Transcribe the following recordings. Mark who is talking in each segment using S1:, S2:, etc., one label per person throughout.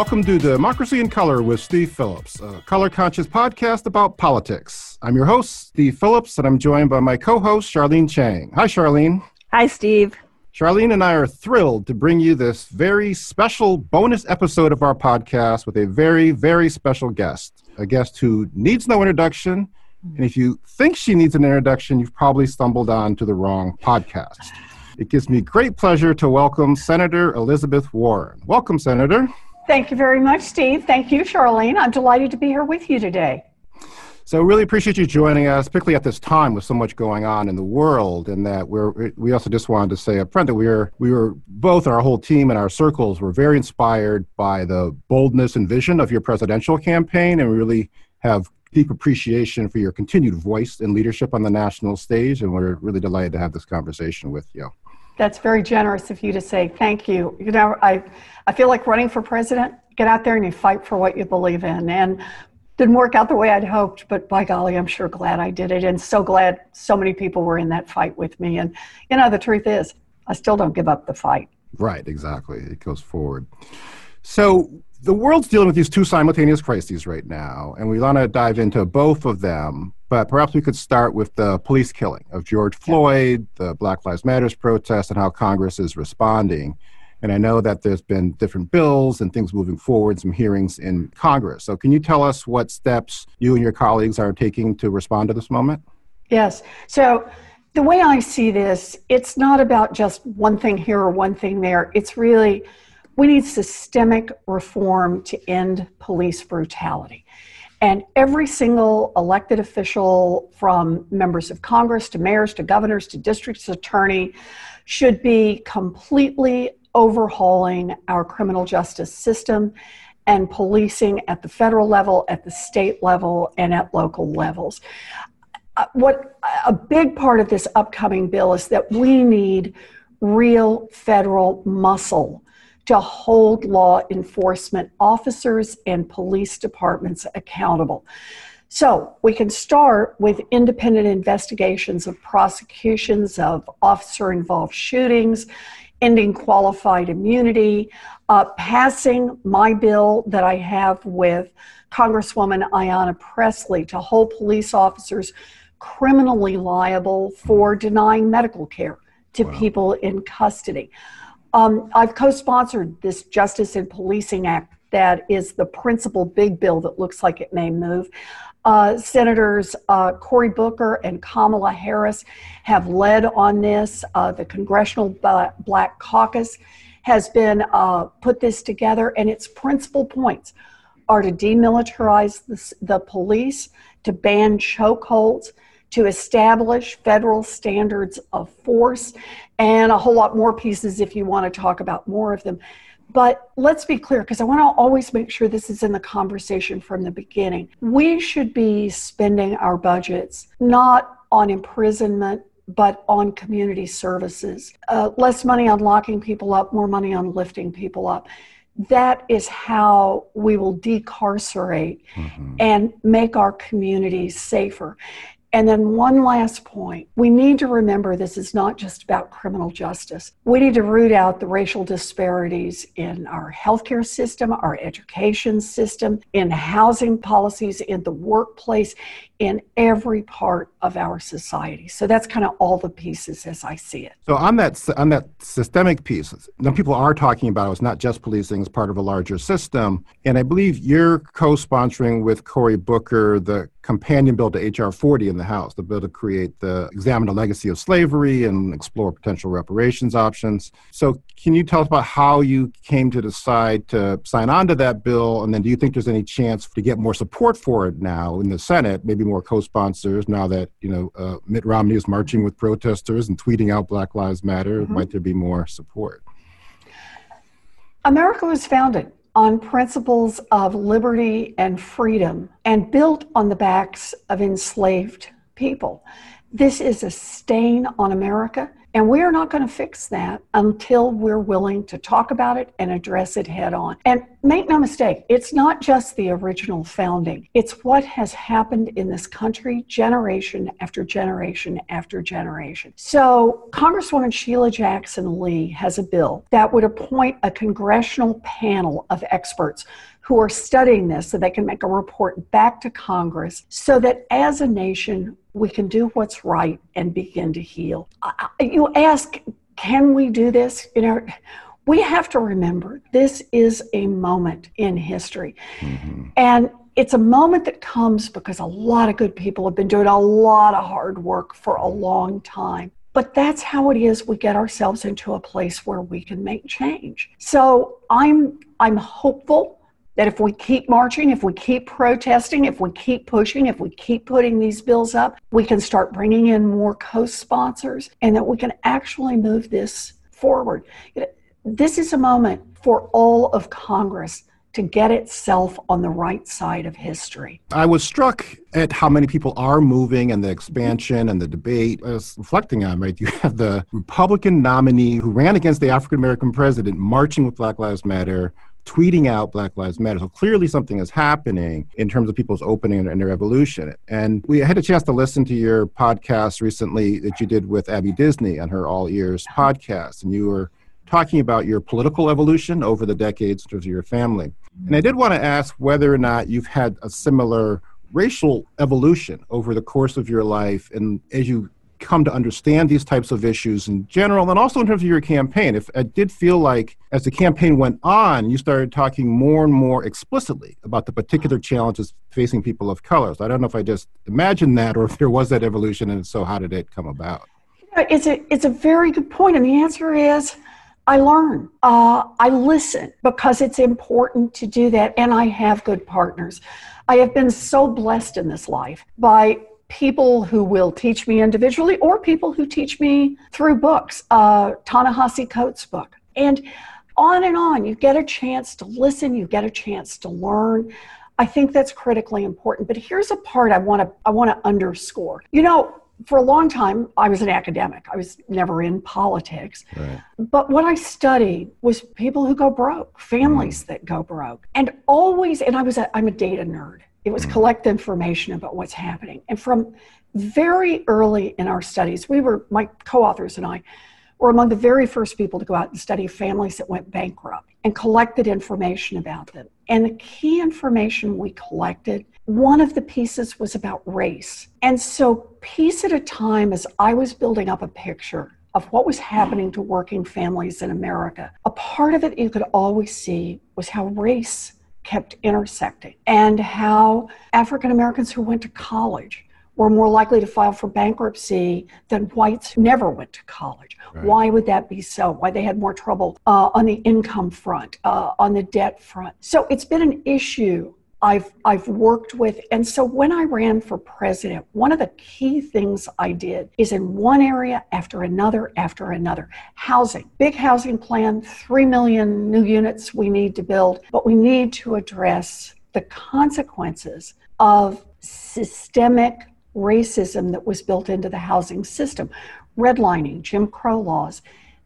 S1: Welcome to Democracy in Color with Steve Phillips, a color conscious podcast about politics. I'm your host, Steve Phillips, and I'm joined by my co host, Charlene Chang. Hi, Charlene.
S2: Hi, Steve.
S1: Charlene and I are thrilled to bring you this very special bonus episode of our podcast with a very, very special guest, a guest who needs no introduction. And if you think she needs an introduction, you've probably stumbled on to the wrong podcast. It gives me great pleasure to welcome Senator Elizabeth Warren. Welcome, Senator.
S3: Thank you very much, Steve. Thank you, Charlene. I'm delighted to be here with you today.
S1: So, really appreciate you joining us, particularly at this time with so much going on in the world. And that we're we also just wanted to say up front that we were we were both our whole team and our circles were very inspired by the boldness and vision of your presidential campaign, and we really have deep appreciation for your continued voice and leadership on the national stage. And we're really delighted to have this conversation with you.
S3: That's very generous of you to say thank you. You know, I, I feel like running for president, get out there and you fight for what you believe in. And didn't work out the way I'd hoped, but by golly, I'm sure glad I did it. And so glad so many people were in that fight with me. And, you know, the truth is, I still don't give up the fight.
S1: Right, exactly. It goes forward. So the world's dealing with these two simultaneous crises right now, and we want to dive into both of them. But perhaps we could start with the police killing of George Floyd, the Black Lives Matters protest, and how Congress is responding. And I know that there's been different bills and things moving forward, some hearings in Congress. So, can you tell us what steps you and your colleagues are taking to respond to this moment?
S3: Yes. So, the way I see this, it's not about just one thing here or one thing there. It's really we need systemic reform to end police brutality. And every single elected official, from members of Congress to mayors to governors to district attorney, should be completely overhauling our criminal justice system and policing at the federal level, at the state level, and at local levels. Uh, what a big part of this upcoming bill is that we need real federal muscle to hold law enforcement officers and police departments accountable. So we can start with independent investigations of prosecutions of officer involved shootings, ending qualified immunity, uh, passing my bill that I have with Congresswoman Ayanna Pressley to hold police officers criminally liable for denying medical care to wow. people in custody. Um, I've co sponsored this Justice in Policing Act that is the principal big bill that looks like it may move. Uh, Senators uh, Cory Booker and Kamala Harris have led on this. Uh, the Congressional Black Caucus has been uh, put this together, and its principal points are to demilitarize the, the police, to ban chokeholds, to establish federal standards of force and a whole lot more pieces if you want to talk about more of them. But let's be clear, because I want to always make sure this is in the conversation from the beginning. We should be spending our budgets not on imprisonment, but on community services. Uh, less money on locking people up, more money on lifting people up. That is how we will decarcerate mm-hmm. and make our communities safer. And then, one last point we need to remember this is not just about criminal justice. We need to root out the racial disparities in our healthcare system, our education system, in housing policies, in the workplace, in every part of our society. So that's kind of all the pieces as I see it.
S1: So on that on that systemic piece, now people are talking about it's not just policing; it's part of a larger system. And I believe you're co-sponsoring with Cory Booker the companion bill to HR 40 in the House, the bill to create the examine the legacy of slavery and explore potential reparations options. So can you tell us about how you came to decide to sign on to that bill? And then do you think there's any chance to get more support for it now in the Senate, maybe more co-sponsors now that, you know, uh, Mitt Romney is marching with protesters and tweeting out Black Lives Matter? Mm-hmm. Might there be more support?
S3: America was founded on principles of liberty and freedom and built on the backs of enslaved people. This is a stain on America. And we are not going to fix that until we're willing to talk about it and address it head on. And make no mistake, it's not just the original founding, it's what has happened in this country generation after generation after generation. So, Congresswoman Sheila Jackson Lee has a bill that would appoint a congressional panel of experts who are studying this so they can make a report back to Congress so that as a nation we can do what's right and begin to heal. You ask, can we do this? You know, we have to remember this is a moment in history. Mm-hmm. And it's a moment that comes because a lot of good people have been doing a lot of hard work for a long time. But that's how it is we get ourselves into a place where we can make change. So I'm I'm hopeful that if we keep marching, if we keep protesting, if we keep pushing, if we keep putting these bills up, we can start bringing in more co sponsors and that we can actually move this forward. This is a moment for all of Congress to get itself on the right side of history.
S1: I was struck at how many people are moving and the expansion and the debate. I was reflecting on, right? You have the Republican nominee who ran against the African American president marching with Black Lives Matter tweeting out Black Lives Matter. So clearly something is happening in terms of people's opening and their evolution. And we had a chance to listen to your podcast recently that you did with Abby Disney on her All Ears podcast. And you were talking about your political evolution over the decades in terms of your family. And I did want to ask whether or not you've had a similar racial evolution over the course of your life and as you come to understand these types of issues in general and also in terms of your campaign if it did feel like as the campaign went on you started talking more and more explicitly about the particular challenges facing people of color so i don't know if i just imagined that or if there was that evolution and so how did it come about
S3: it's a it's a very good point and the answer is I learn. Uh, I listen because it's important to do that, and I have good partners. I have been so blessed in this life by people who will teach me individually or people who teach me through books, uh, Ta-Nehisi Coates' book. And on and on, you get a chance to listen, you get a chance to learn. I think that's critically important. But here's a part I want to I want to underscore. You know, for a long time, I was an academic. I was never in politics. Right. But what I studied was people who go broke, families mm. that go broke. And always, and I was a, I'm a data nerd. It was mm. collect information about what's happening. And from very early in our studies, we were, my co authors and I, were among the very first people to go out and study families that went bankrupt and collected information about them. And the key information we collected, one of the pieces was about race. And so, piece at a time, as I was building up a picture of what was happening to working families in America, a part of it you could always see was how race kept intersecting and how African Americans who went to college were more likely to file for bankruptcy than whites who never went to college. Right. Why would that be so? Why they had more trouble uh, on the income front, uh, on the debt front. So it's been an issue I've I've worked with. And so when I ran for president, one of the key things I did is in one area after another after another. Housing, big housing plan, 3 million new units we need to build, but we need to address the consequences of systemic racism that was built into the housing system, redlining, Jim Crow laws,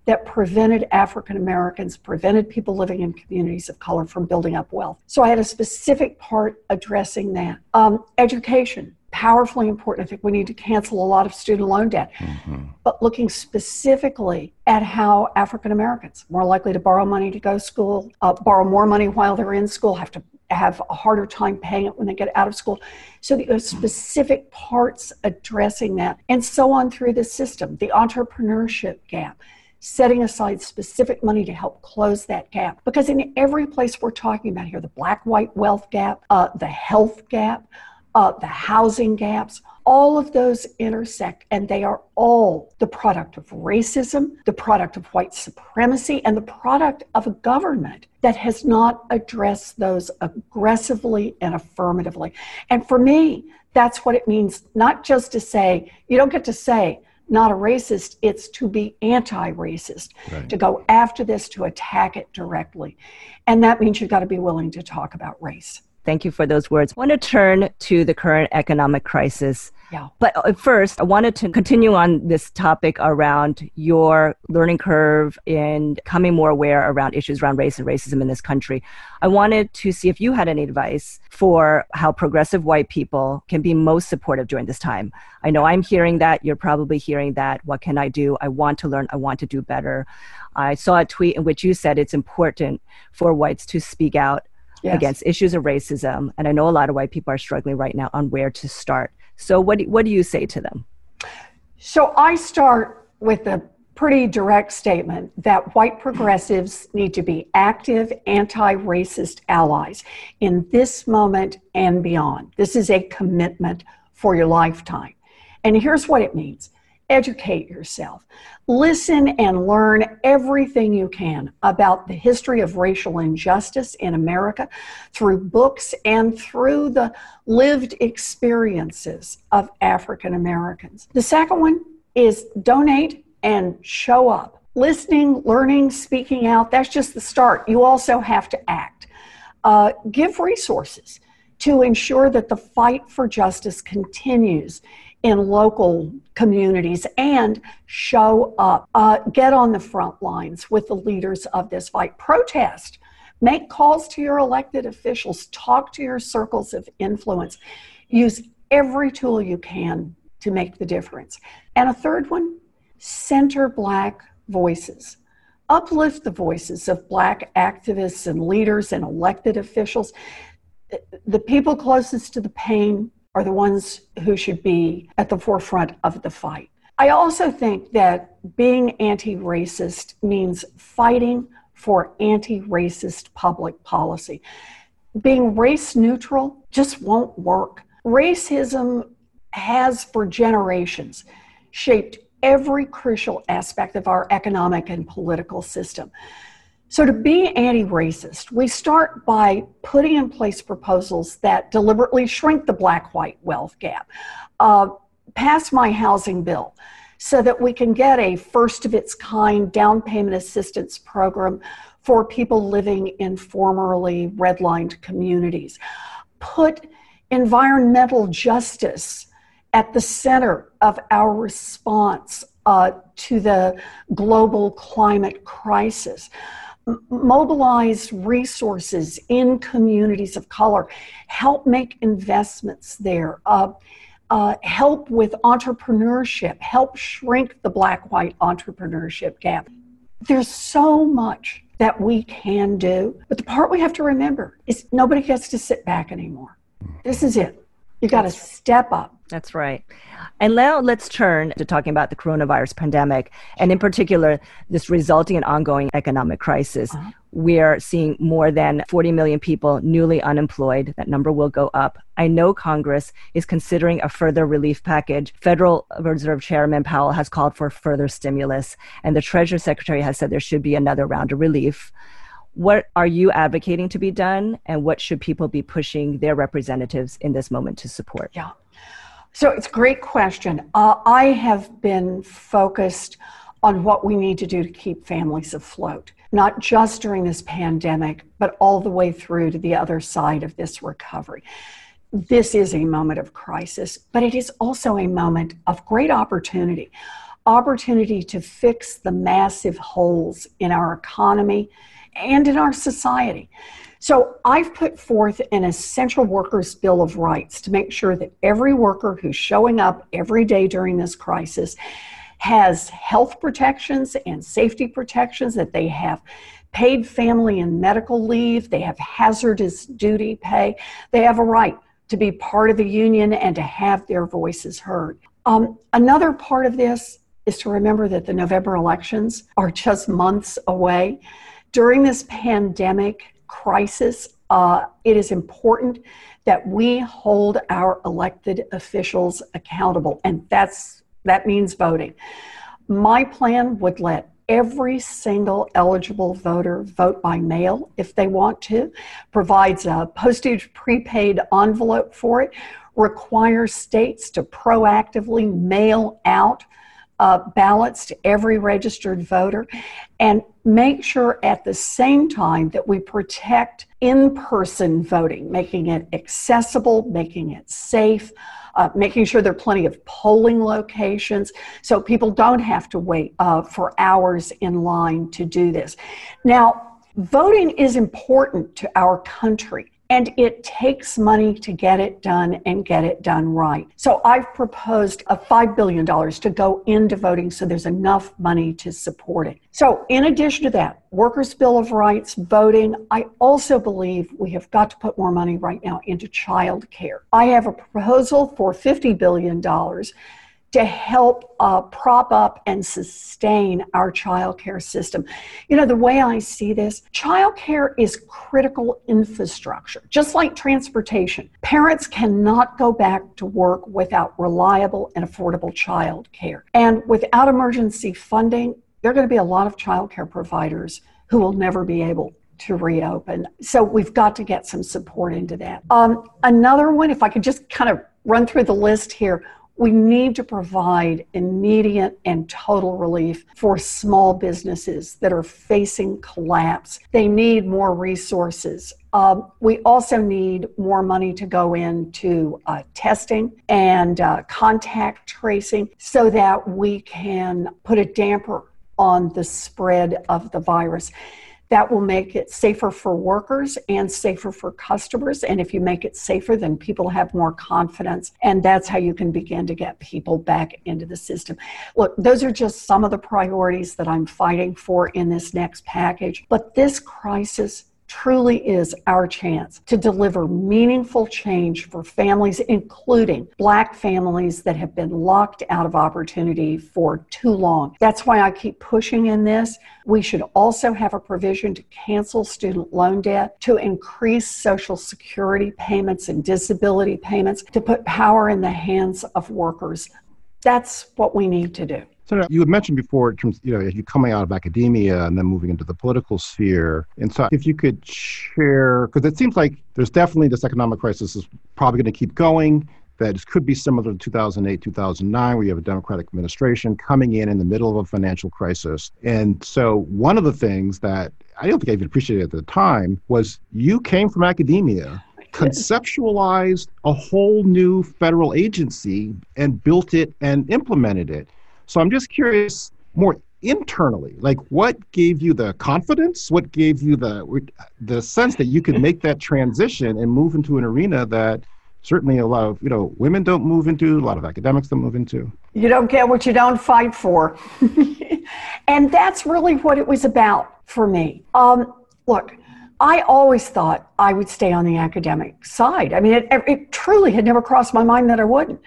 S3: that prevented African Americans, prevented people living in communities of color from building up wealth. So I had a specific part addressing that. Um, education, powerfully important. I think we need to cancel a lot of student loan debt, mm-hmm. but looking specifically at how African Americans more likely to borrow money to go to school, uh, borrow more money while they're in school, have to have a harder time paying it when they get out of school. So the specific parts addressing that, and so on through the system, the entrepreneurship gap setting aside specific money to help close that gap. Because in every place we're talking about here, the black white wealth gap, uh, the health gap, uh, the housing gaps, all of those intersect, and they are all the product of racism, the product of white supremacy, and the product of a government that has not addressed those aggressively and affirmatively. And for me, that's what it means not just to say, you don't get to say, not a racist, it's to be anti racist, right. to go after this, to attack it directly. And that means you've got to be willing to talk about race.
S2: Thank you for those words. I want to turn to the current economic crisis
S3: Yeah.
S2: But uh, first, I wanted to continue on this topic around your learning curve and becoming more aware around issues around race and racism in this country. I wanted to see if you had any advice for how progressive white people can be most supportive during this time. I know I'm hearing that. You're probably hearing that. What can I do? I want to learn. I want to do better. I saw a tweet in which you said it's important for whites to speak out yes. against issues of racism. And I know a lot of white people are struggling right now on where to start. So, what do, what do you say to them?
S3: So, I start with a pretty direct statement that white progressives need to be active anti racist allies in this moment and beyond. This is a commitment for your lifetime. And here's what it means educate yourself. Listen and learn everything you can about the history of racial injustice in America through books and through the lived experiences of African Americans. The second one is donate and show up. Listening, learning, speaking out, that's just the start. You also have to act. Uh, give resources to ensure that the fight for justice continues in local communities and show up. Uh, get on the front lines with the leaders of this fight. Protest. Make calls to your elected officials. Talk to your circles of influence. Use every tool you can to make the difference. And a third one center Black voices. Uplift the voices of Black activists and leaders and elected officials. The people closest to the pain are the ones who should be at the forefront of the fight. I also think that being anti racist means fighting for anti racist public policy. Being race neutral just won't work. Racism has, for generations, shaped every crucial aspect of our economic and political system. So, to be anti racist, we start by putting in place proposals that deliberately shrink the black white wealth gap. Uh, pass my housing bill so that we can get a first of its kind down payment assistance program for people living in formerly redlined communities. Put environmental justice at the center of our response uh, to the global climate crisis mobilize resources in communities of color, help make investments there, uh, uh, help with entrepreneurship, help shrink the black white entrepreneurship gap. There's so much that we can do, but the part we have to remember is nobody gets to sit back anymore. This is it. You got to step up.
S2: That's right. And now let's turn to talking about the coronavirus pandemic, and in particular, this resulting and ongoing economic crisis. Uh-huh. We're seeing more than 40 million people newly unemployed. That number will go up. I know Congress is considering a further relief package. Federal Reserve Chairman Powell has called for further stimulus, and the Treasury Secretary has said there should be another round of relief what are you advocating to be done and what should people be pushing their representatives in this moment to support?
S3: Yeah. So it's a great question. Uh, i have been focused on what we need to do to keep families afloat not just during this pandemic but all the way through to the other side of this recovery. This is a moment of crisis but it is also a moment of great opportunity opportunity to fix the massive holes in our economy and in our society. So I've put forth an essential workers' bill of rights to make sure that every worker who's showing up every day during this crisis has health protections and safety protections, that they have paid family and medical leave, they have hazardous duty pay, they have a right to be part of a union and to have their voices heard. Um, another part of this is to remember that the November elections are just months away during this pandemic crisis, uh, it is important that we hold our elected officials accountable, and that's that means voting. My plan would let every single eligible voter vote by mail if they want to, provides a postage prepaid envelope for it, requires states to proactively mail out uh, ballots to every registered voter and make sure at the same time that we protect in person voting, making it accessible, making it safe. Uh, making sure there are plenty of polling locations so people don't have to wait uh, for hours in line to do this. Now, voting is important to our country. And it takes money to get it done and get it done right. So I've proposed a $5 billion to go into voting so there's enough money to support it. So, in addition to that, Workers' Bill of Rights, voting, I also believe we have got to put more money right now into child care. I have a proposal for $50 billion to help uh, prop up and sustain our childcare system. You know, the way I see this, childcare is critical infrastructure, just like transportation. Parents cannot go back to work without reliable and affordable childcare. And without emergency funding, there are going to be a lot of childcare providers who will never be able to reopen. So we've got to get some support into that. Um, another one, if I could just kind of run through the list here we need to provide immediate and total relief for small businesses that are facing collapse. They need more resources. Uh, we also need more money to go into uh, testing and uh, contact tracing so that we can put a damper on the spread of the virus. That will make it safer for workers and safer for customers. And if you make it safer, then people have more confidence. And that's how you can begin to get people back into the system. Look, those are just some of the priorities that I'm fighting for in this next package. But this crisis truly is our chance to deliver meaningful change for families, including Black families that have been locked out of opportunity for too long. That's why I keep pushing in this. We should also have a provision to cancel student loan debt, to increase Social Security payments and disability payments, to put power in the hands of workers. That's what we need to do.
S1: So you had mentioned before, in terms, you know, you coming out of academia and then moving into the political sphere. And so, if you could share, because it seems like there's definitely this economic crisis is probably going to keep going. That could be similar to 2008, 2009, where you have a Democratic administration coming in in the middle of a financial crisis. And so, one of the things that I don't think I even appreciated at the time was you came from academia conceptualized a whole new federal agency and built it and implemented it. So I'm just curious more internally, like what gave you the confidence? What gave you the the sense that you could make that transition and move into an arena that certainly a lot of you know women don't move into, a lot of academics don't move into.
S3: You don't get what you don't fight for, and that's really what it was about for me. Um, look. I always thought I would stay on the academic side. I mean, it, it truly had never crossed my mind that I wouldn't.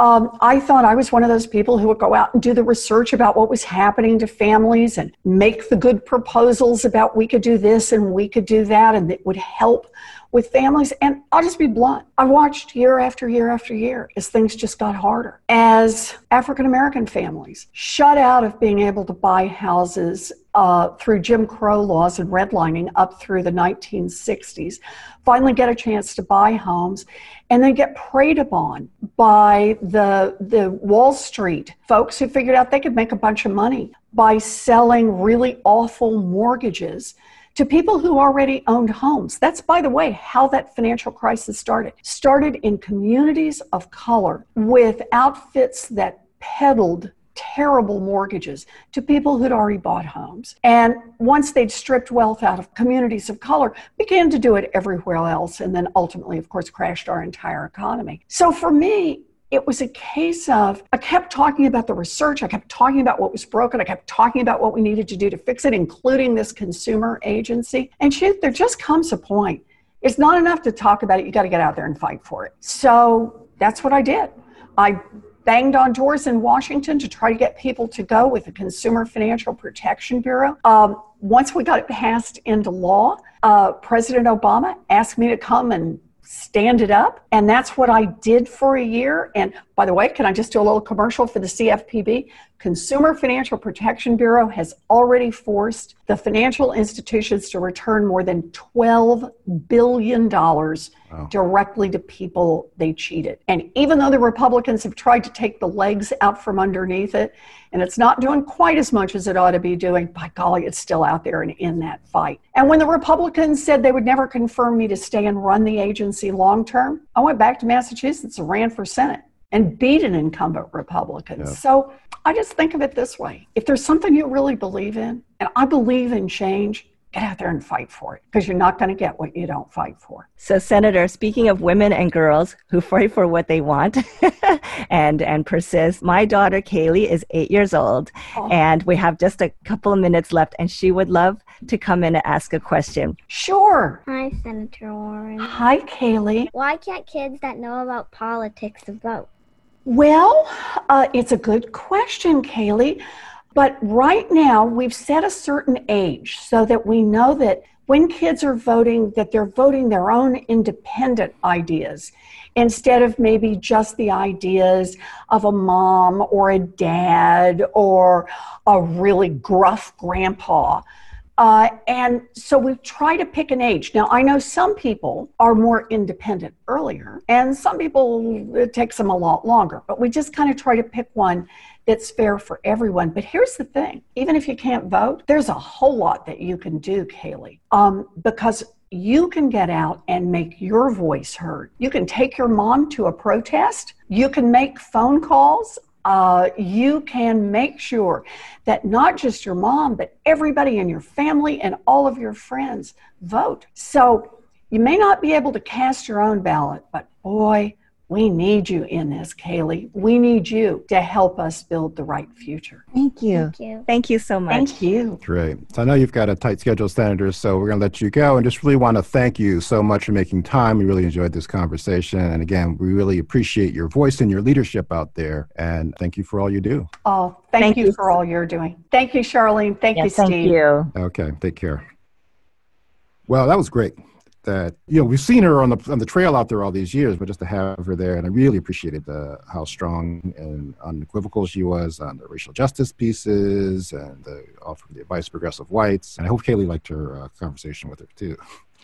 S3: Um, I thought I was one of those people who would go out and do the research about what was happening to families and make the good proposals about we could do this and we could do that and it would help with families. And I'll just be blunt. I watched year after year after year as things just got harder. As African American families shut out of being able to buy houses uh, through Jim Crow laws and redlining up through the 1960s, finally get a chance to buy homes, and then get preyed upon by the, the Wall Street folks who figured out they could make a bunch of money by selling really awful mortgages to people who already owned homes. That's, by the way, how that financial crisis started. Started in communities of color with outfits that peddled terrible mortgages to people who'd already bought homes. And once they'd stripped wealth out of communities of color, began to do it everywhere else, and then ultimately, of course, crashed our entire economy. So for me, it was a case of I kept talking about the research, I kept talking about what was broken, I kept talking about what we needed to do to fix it, including this consumer agency. And shoot, there just comes a point. It's not enough to talk about it, you got to get out there and fight for it. So that's what I did. I banged on doors in Washington to try to get people to go with the Consumer Financial Protection Bureau. Um, once we got it passed into law, uh, President Obama asked me to come and stand it up. And that's what I did for a year. And by the way, can I just do a little commercial for the CFPB? Consumer Financial Protection Bureau has already forced the financial institutions to return more than $12 billion directly to people they cheated. And even though the Republicans have tried to take the legs out from underneath it, and it's not doing quite as much as it ought to be doing, by golly, it's still out there and in that fight. And when the Republicans said they would never confirm me to stay and run the agency long term, I went back to Massachusetts and ran for Senate and beat an incumbent Republican. Yeah. So I just think of it this way if there's something you really believe in, and I believe in change, get out there and fight for it because you're not going to get what you don't fight for.
S2: So, Senator, speaking of women and girls who fight for what they want and and persist, my daughter Kaylee is eight years old, oh. and we have just a couple of minutes left, and she would love to come in and ask a question.
S3: Sure.
S4: Hi, Senator Warren.
S3: Hi, Kaylee.
S4: Why can't kids that know about politics vote?
S3: Well, uh, it's a good question, Kaylee. But right now, we've set a certain age so that we know that when kids are voting, that they're voting their own independent ideas instead of maybe just the ideas of a mom or a dad or a really gruff grandpa. Uh, and so we try to pick an age. Now, I know some people are more independent earlier, and some people, it takes them a lot longer, but we just kind of try to pick one that's fair for everyone. But here's the thing even if you can't vote, there's a whole lot that you can do, Kaylee, um, because you can get out and make your voice heard. You can take your mom to a protest, you can make phone calls uh, you can make sure that not just your mom, but everybody in your family and all of your friends vote. So you may not be able to cast your own ballot, but boy, we need you in this, Kaylee. We need you to help us build the right future.
S2: Thank you. Thank you. Thank you so much.
S3: Thank you.
S1: Great. So I know you've got a tight schedule, Senator, so we're going to let you go and just really want to thank you so much for making time. We really enjoyed this conversation. And again, we really appreciate your voice and your leadership out there. And thank you for all you do.
S3: Oh, thank, thank you, you, for all you're doing. Thank you, Charlene. Thank yes, you, Steve.
S2: Thank you.
S1: Okay. Take care. Well, that was great that you know we've seen her on the on the trail out there all these years, but just to have her there, and I really appreciated the how strong and unequivocal she was on the racial justice pieces and the offering the advice progressive whites. And I hope Kaylee liked her uh, conversation with her too.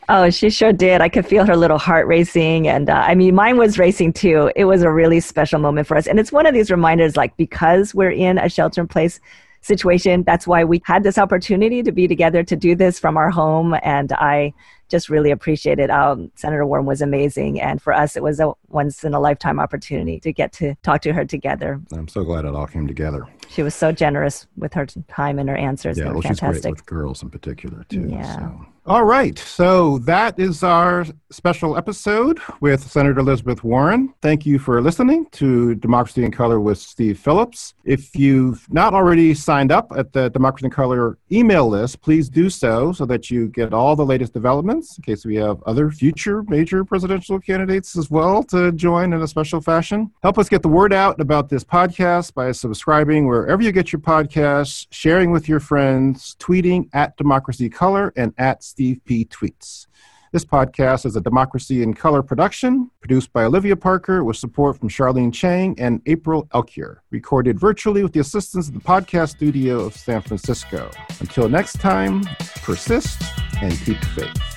S2: Oh, she sure did. I could feel her little heart racing. And uh, I mean, mine was racing too. It was a really special moment for us. And it's one of these reminders like, because we're in a shelter in place situation, that's why we had this opportunity to be together to do this from our home. And I just really appreciated. Um, Senator Warren was amazing, and for us, it was a once in a lifetime opportunity to get to talk to her together.
S1: I'm so glad it all came together.
S2: She was so generous with her time and her answers.
S1: Yeah,
S2: well,
S1: fantastic. she's great with girls in particular too. Yeah. So. All right. So that is our special episode with Senator Elizabeth Warren. Thank you for listening to Democracy in Color with Steve Phillips. If you've not already signed up at the Democracy in Color email list, please do so so that you get all the latest developments in case we have other future major presidential candidates as well to join in a special fashion. Help us get the word out about this podcast by subscribing wherever you get your podcasts, sharing with your friends, tweeting at Democracy Color and at Steve P. Tweets. This podcast is a Democracy in Color production, produced by Olivia Parker with support from Charlene Chang and April Elkier, recorded virtually with the assistance of the podcast studio of San Francisco. Until next time, persist and keep faith.